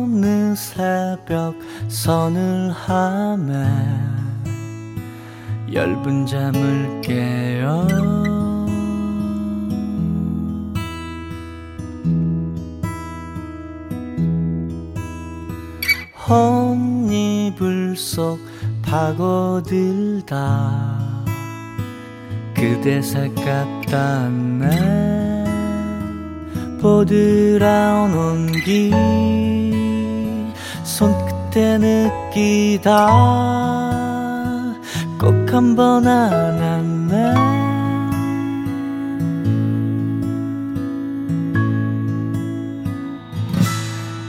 어느 새벽 서늘함에 얇은 잠을 깨요 혼이불 속 파고들다. 그대 색 같다네 보드라운 온기 손끝에 느끼다. 꼭 한번 안았네.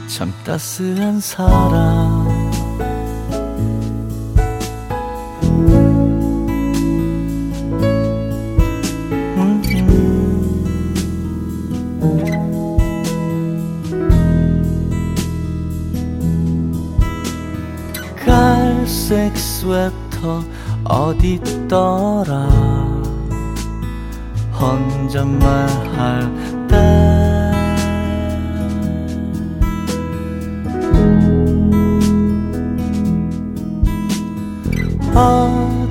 참 따스한 사람 갈색 스웨터 어디 있더라? 혼잣말 할 때.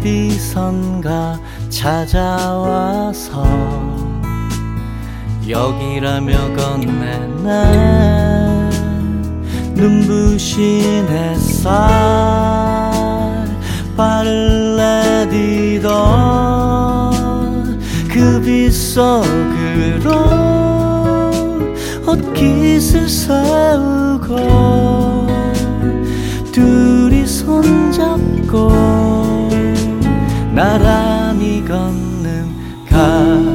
어디선가 찾아와서 여기라며 건네네 눈부신 햇살 발을 내디던 그빛 속으로 옷깃을 세우고 둘이 손잡고 나란히 걷는 가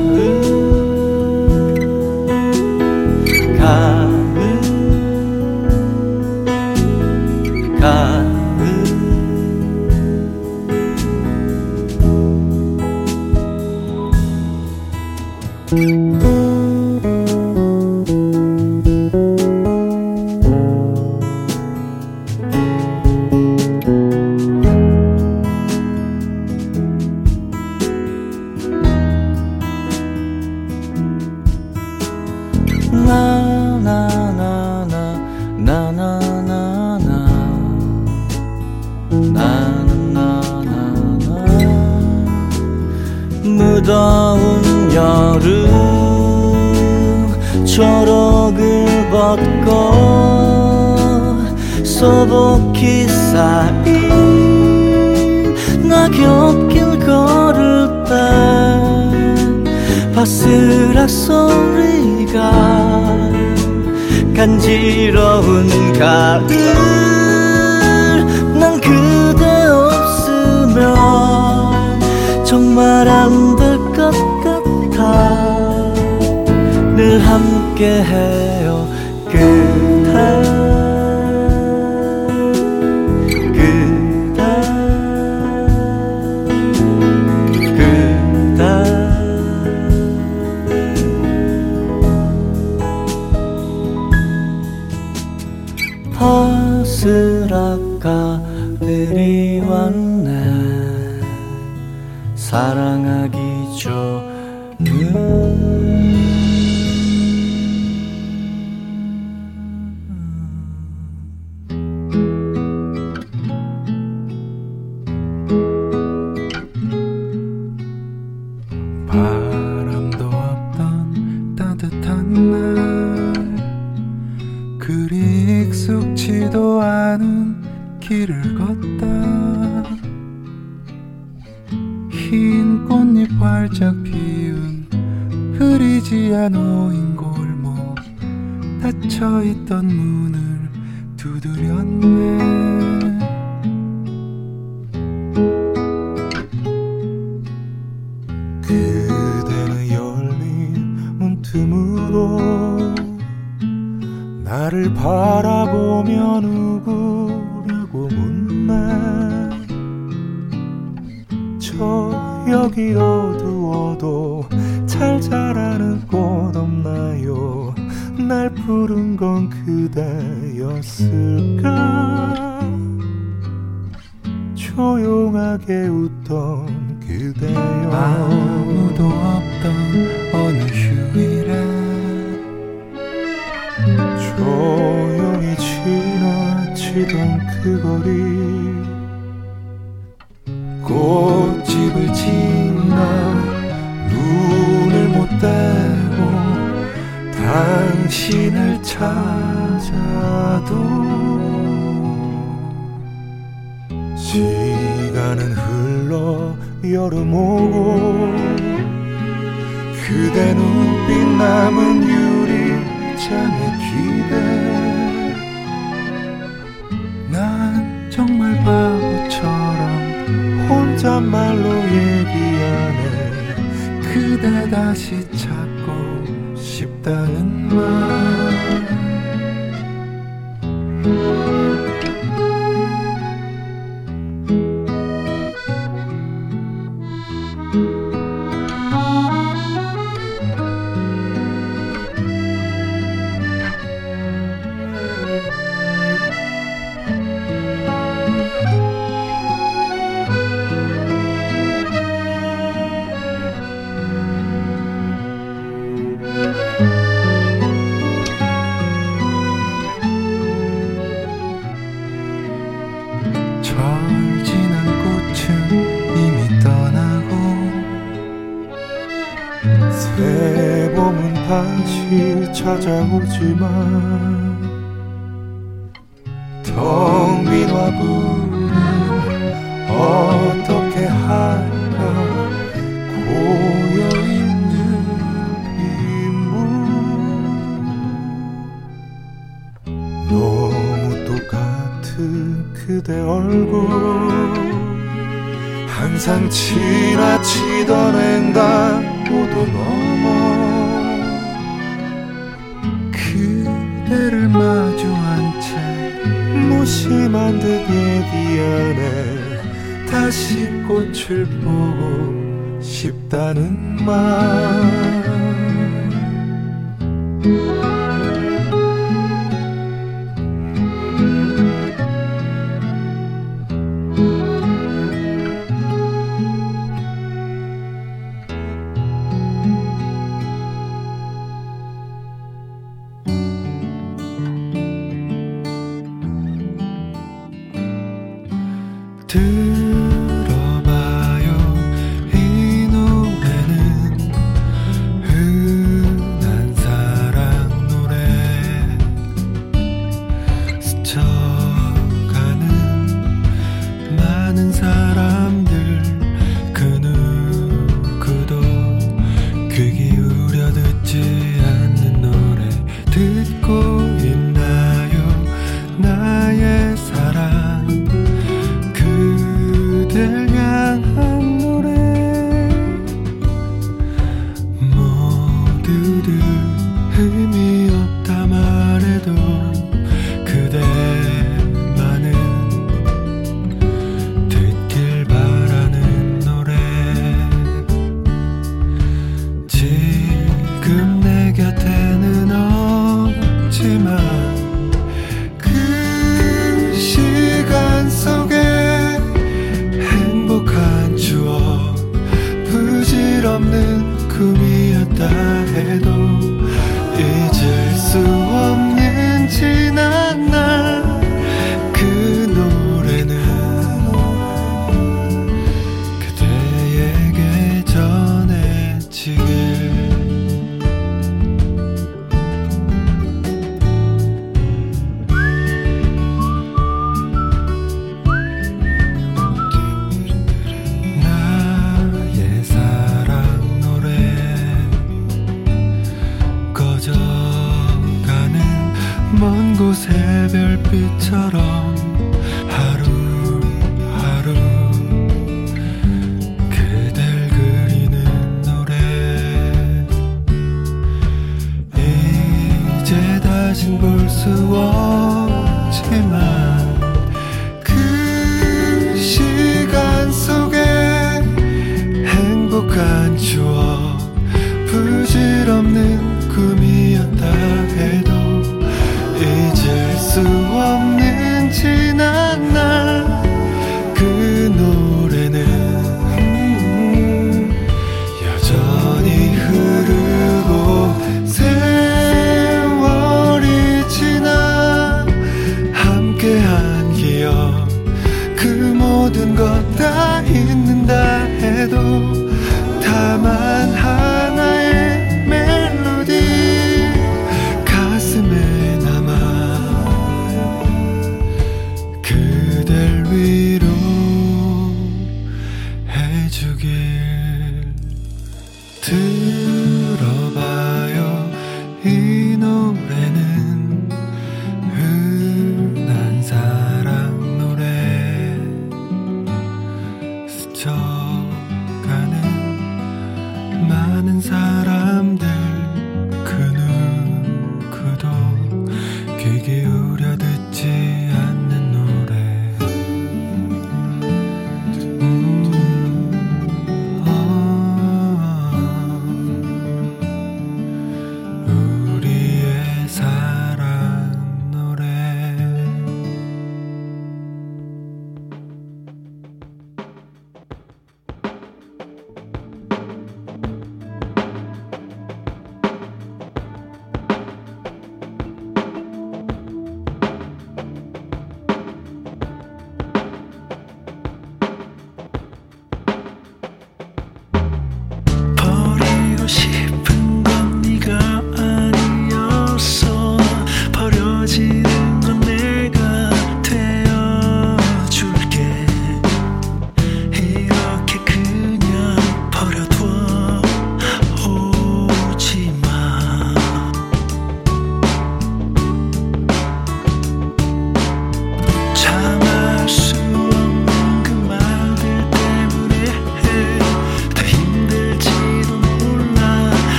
소복히 쌓인 낙엽길 걸을 때 바스락 소리가 간지러운 가을. 난 그대 없으면 정말 안 될 것 같아. 늘 함께 해요 그 나를 바라보며 누구라고 묻네. 저 여기 어두워도 잘 자라는 꽃 없나요? 날 부른 건 그대였을까? 조용하게 웃던 그대여. 아무도 없 그 거리. 꽃집을 지나 눈을 못 떼고 당신을 찾아도 시간은 흘러 여름 오고 그대 눈빛 남은 유리창에 기대 말로 얘기하네. 그대 다시 찾고 싶다는 말 찾아오지만 to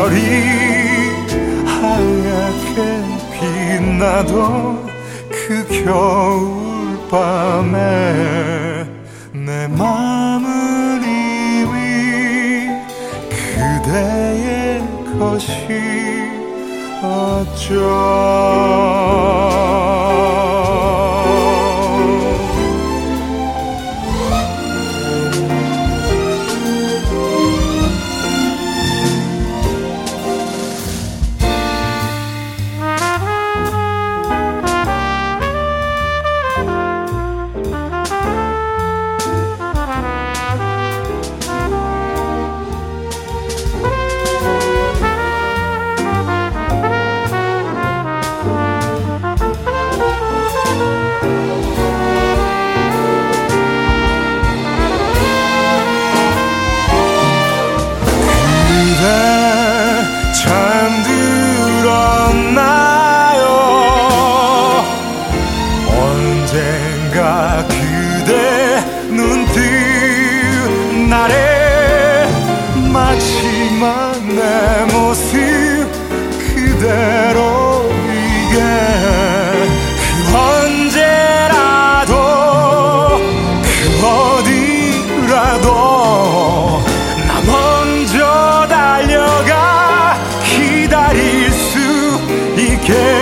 별이 하얗게 빛나던 그 겨울밤에 내 마음은 이미 그대의 것이 어쩜 care.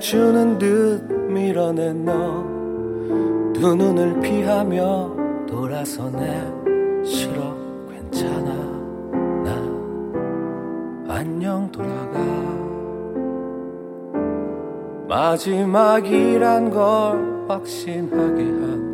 주는 듯 밀어낸 너 두 눈을 피하며 돌아서네 싫어 괜찮아 나. 안녕 돌아가. 마지막이란 걸 확신하게 한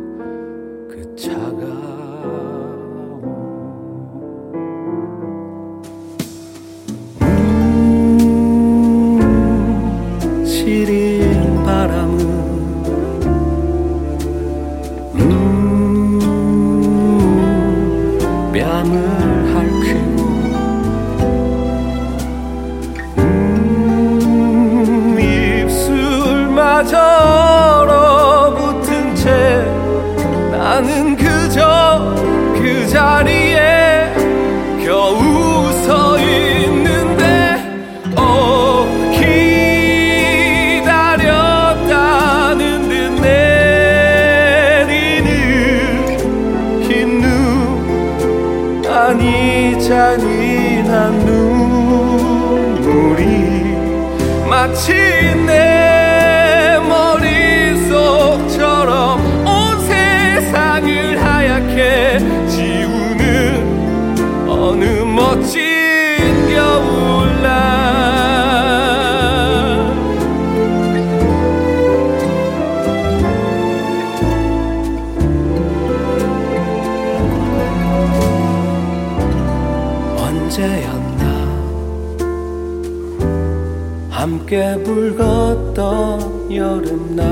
깨불었던 여름날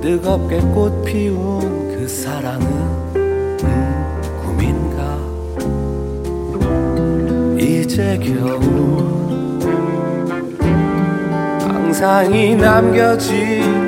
뜨겁게 꽃 피운 그 사랑은 음, 꿈인가? 이제 겨우 항상이 남겨진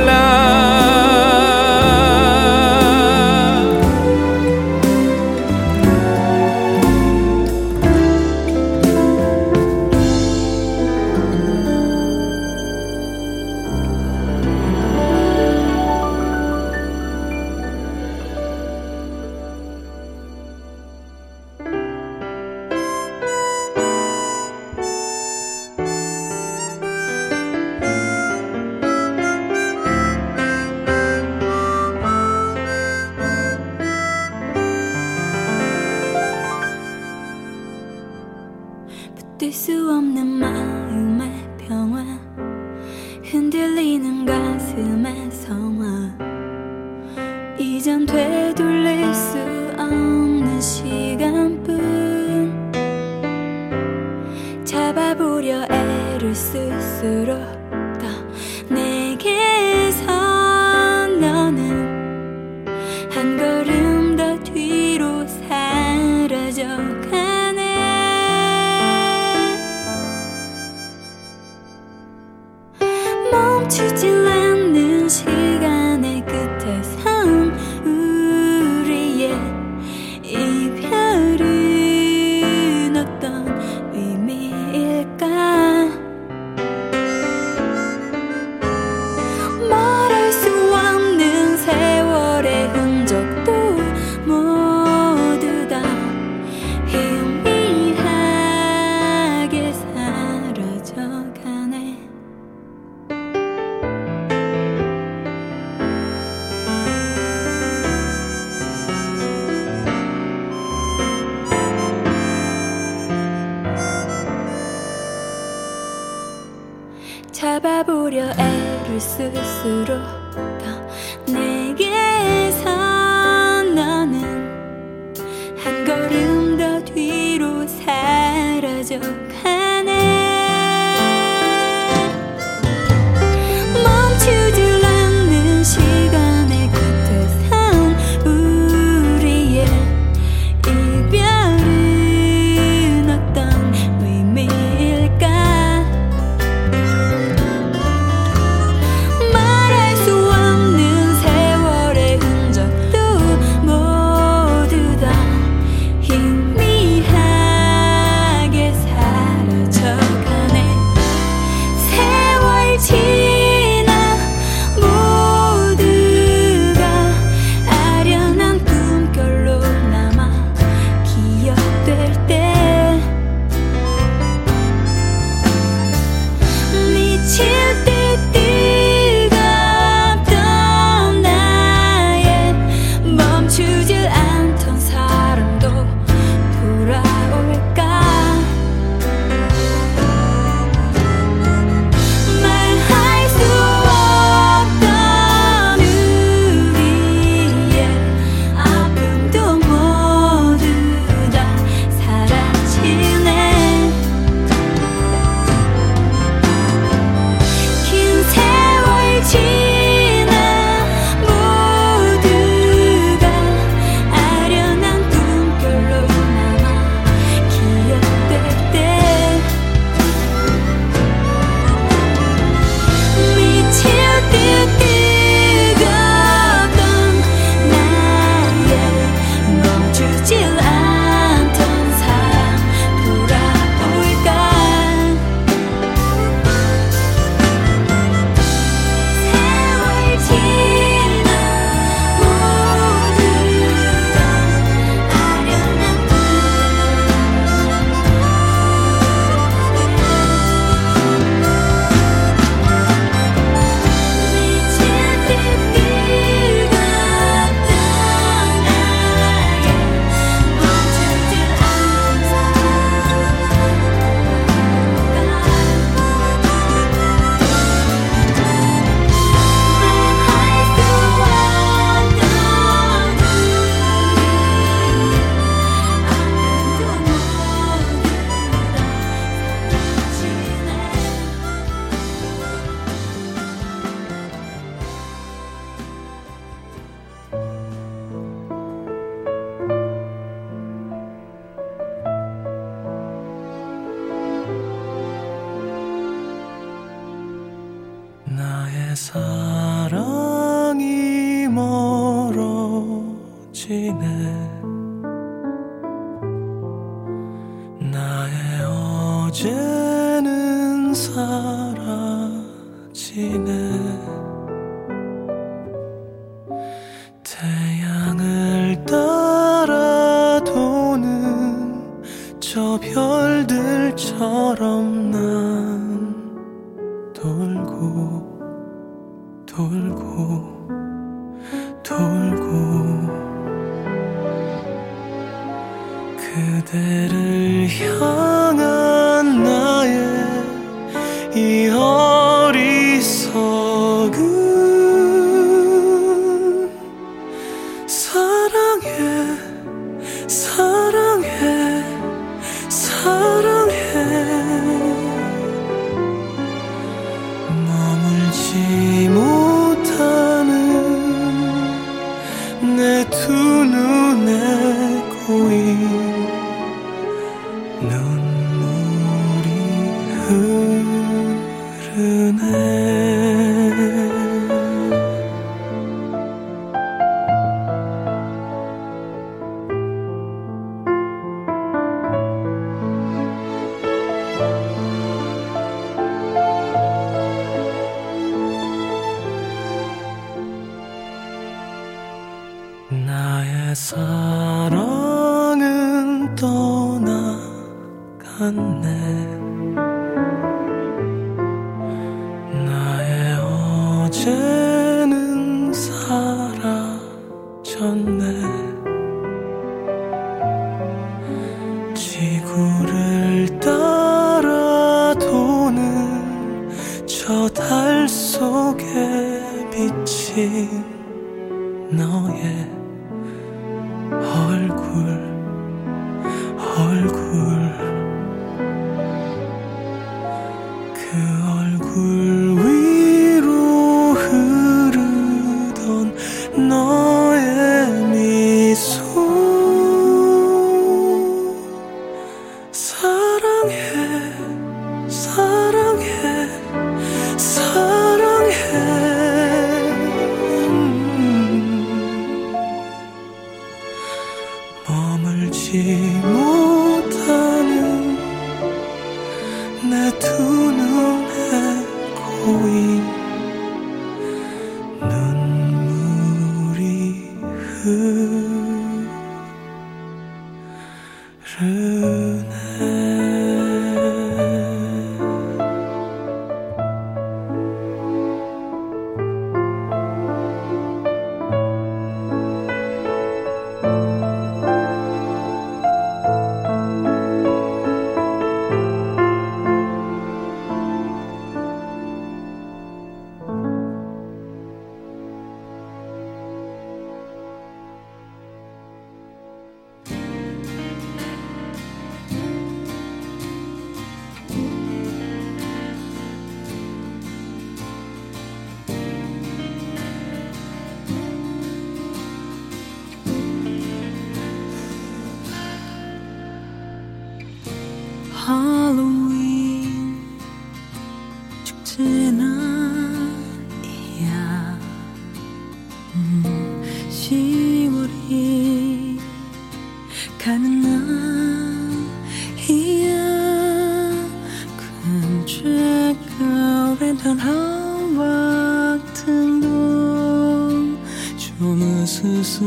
머물지 못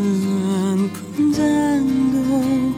한 분장도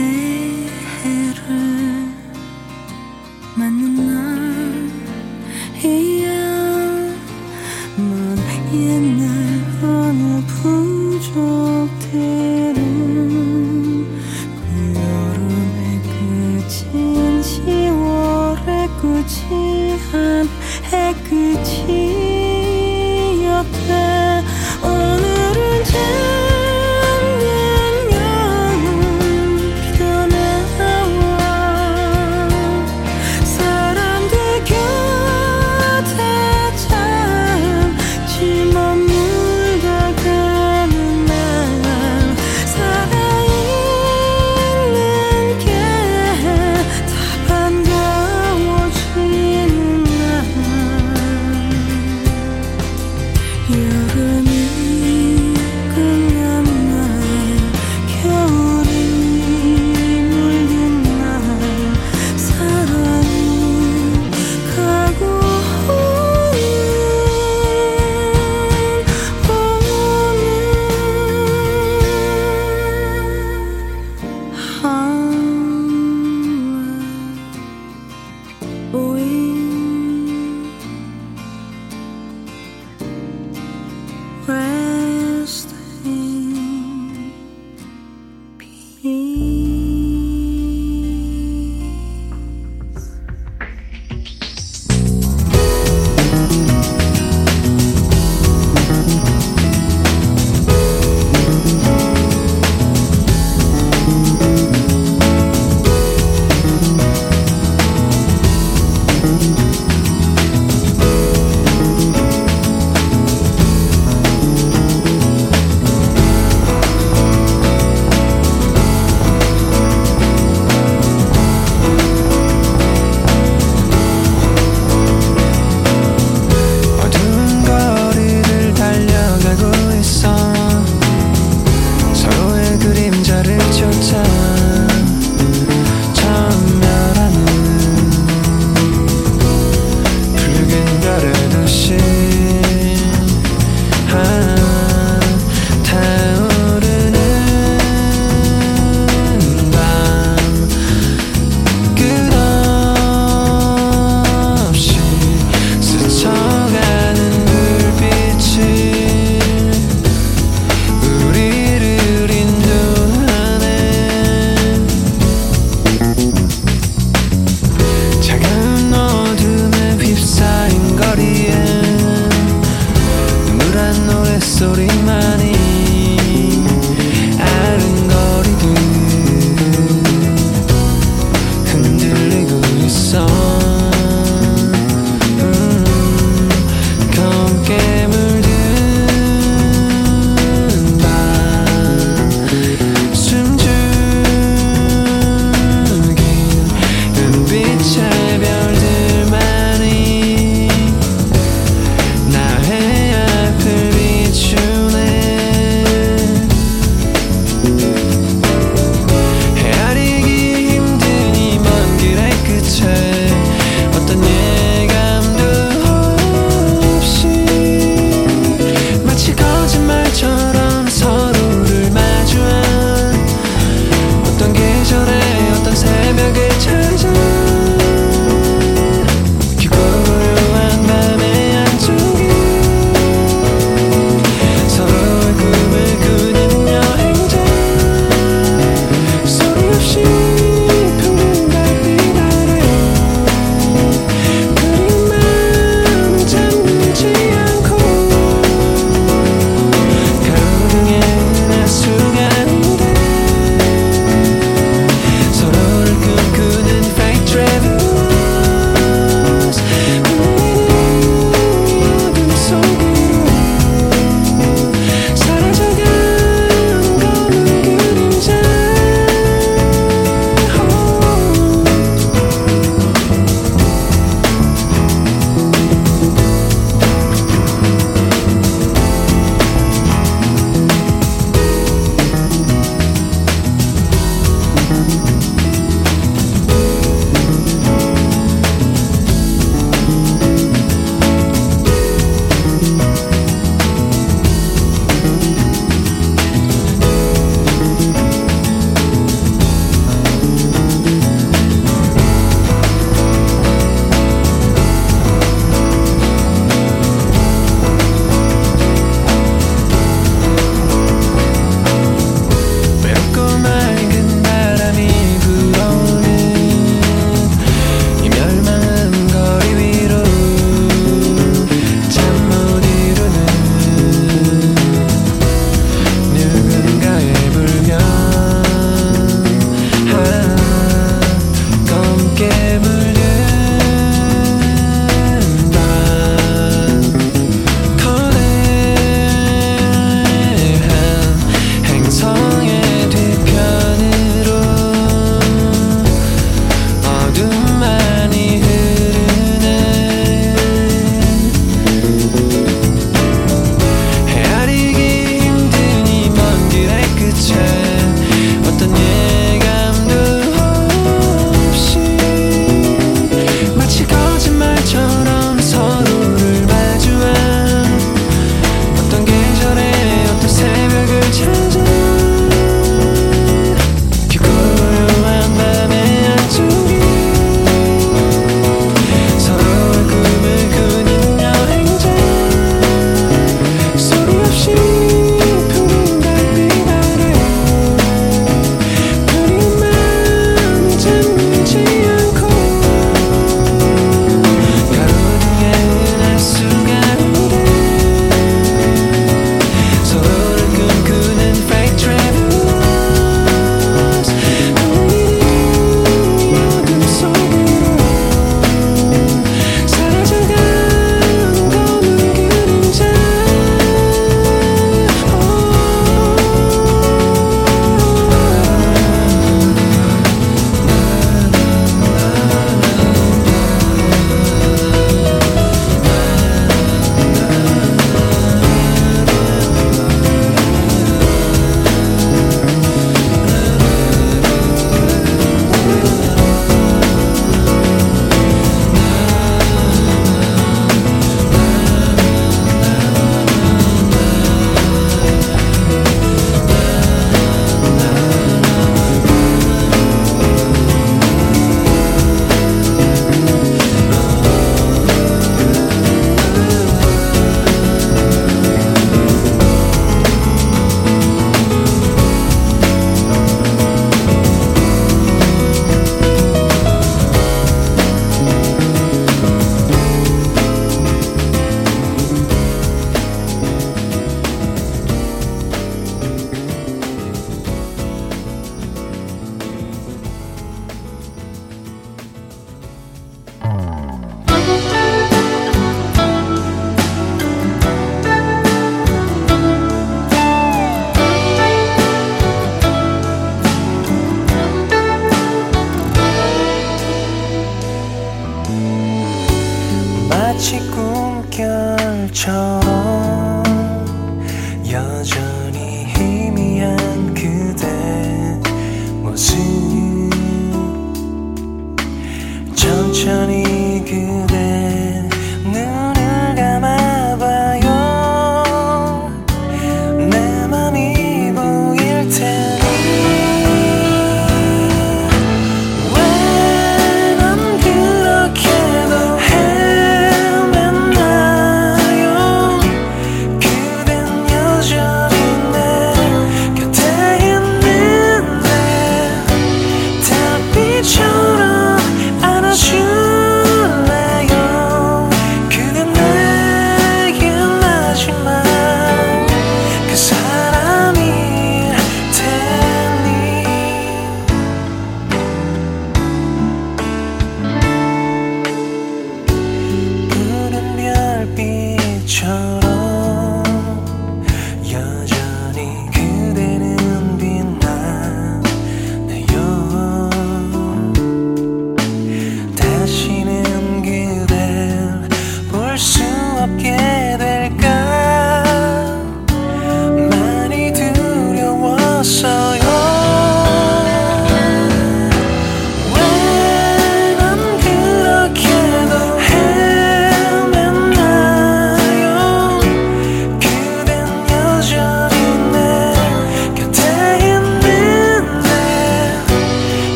서로를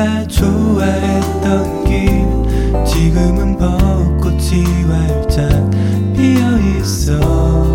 내가 좋아했던 길 지금은 벚꽃이 활짝 피어 있어.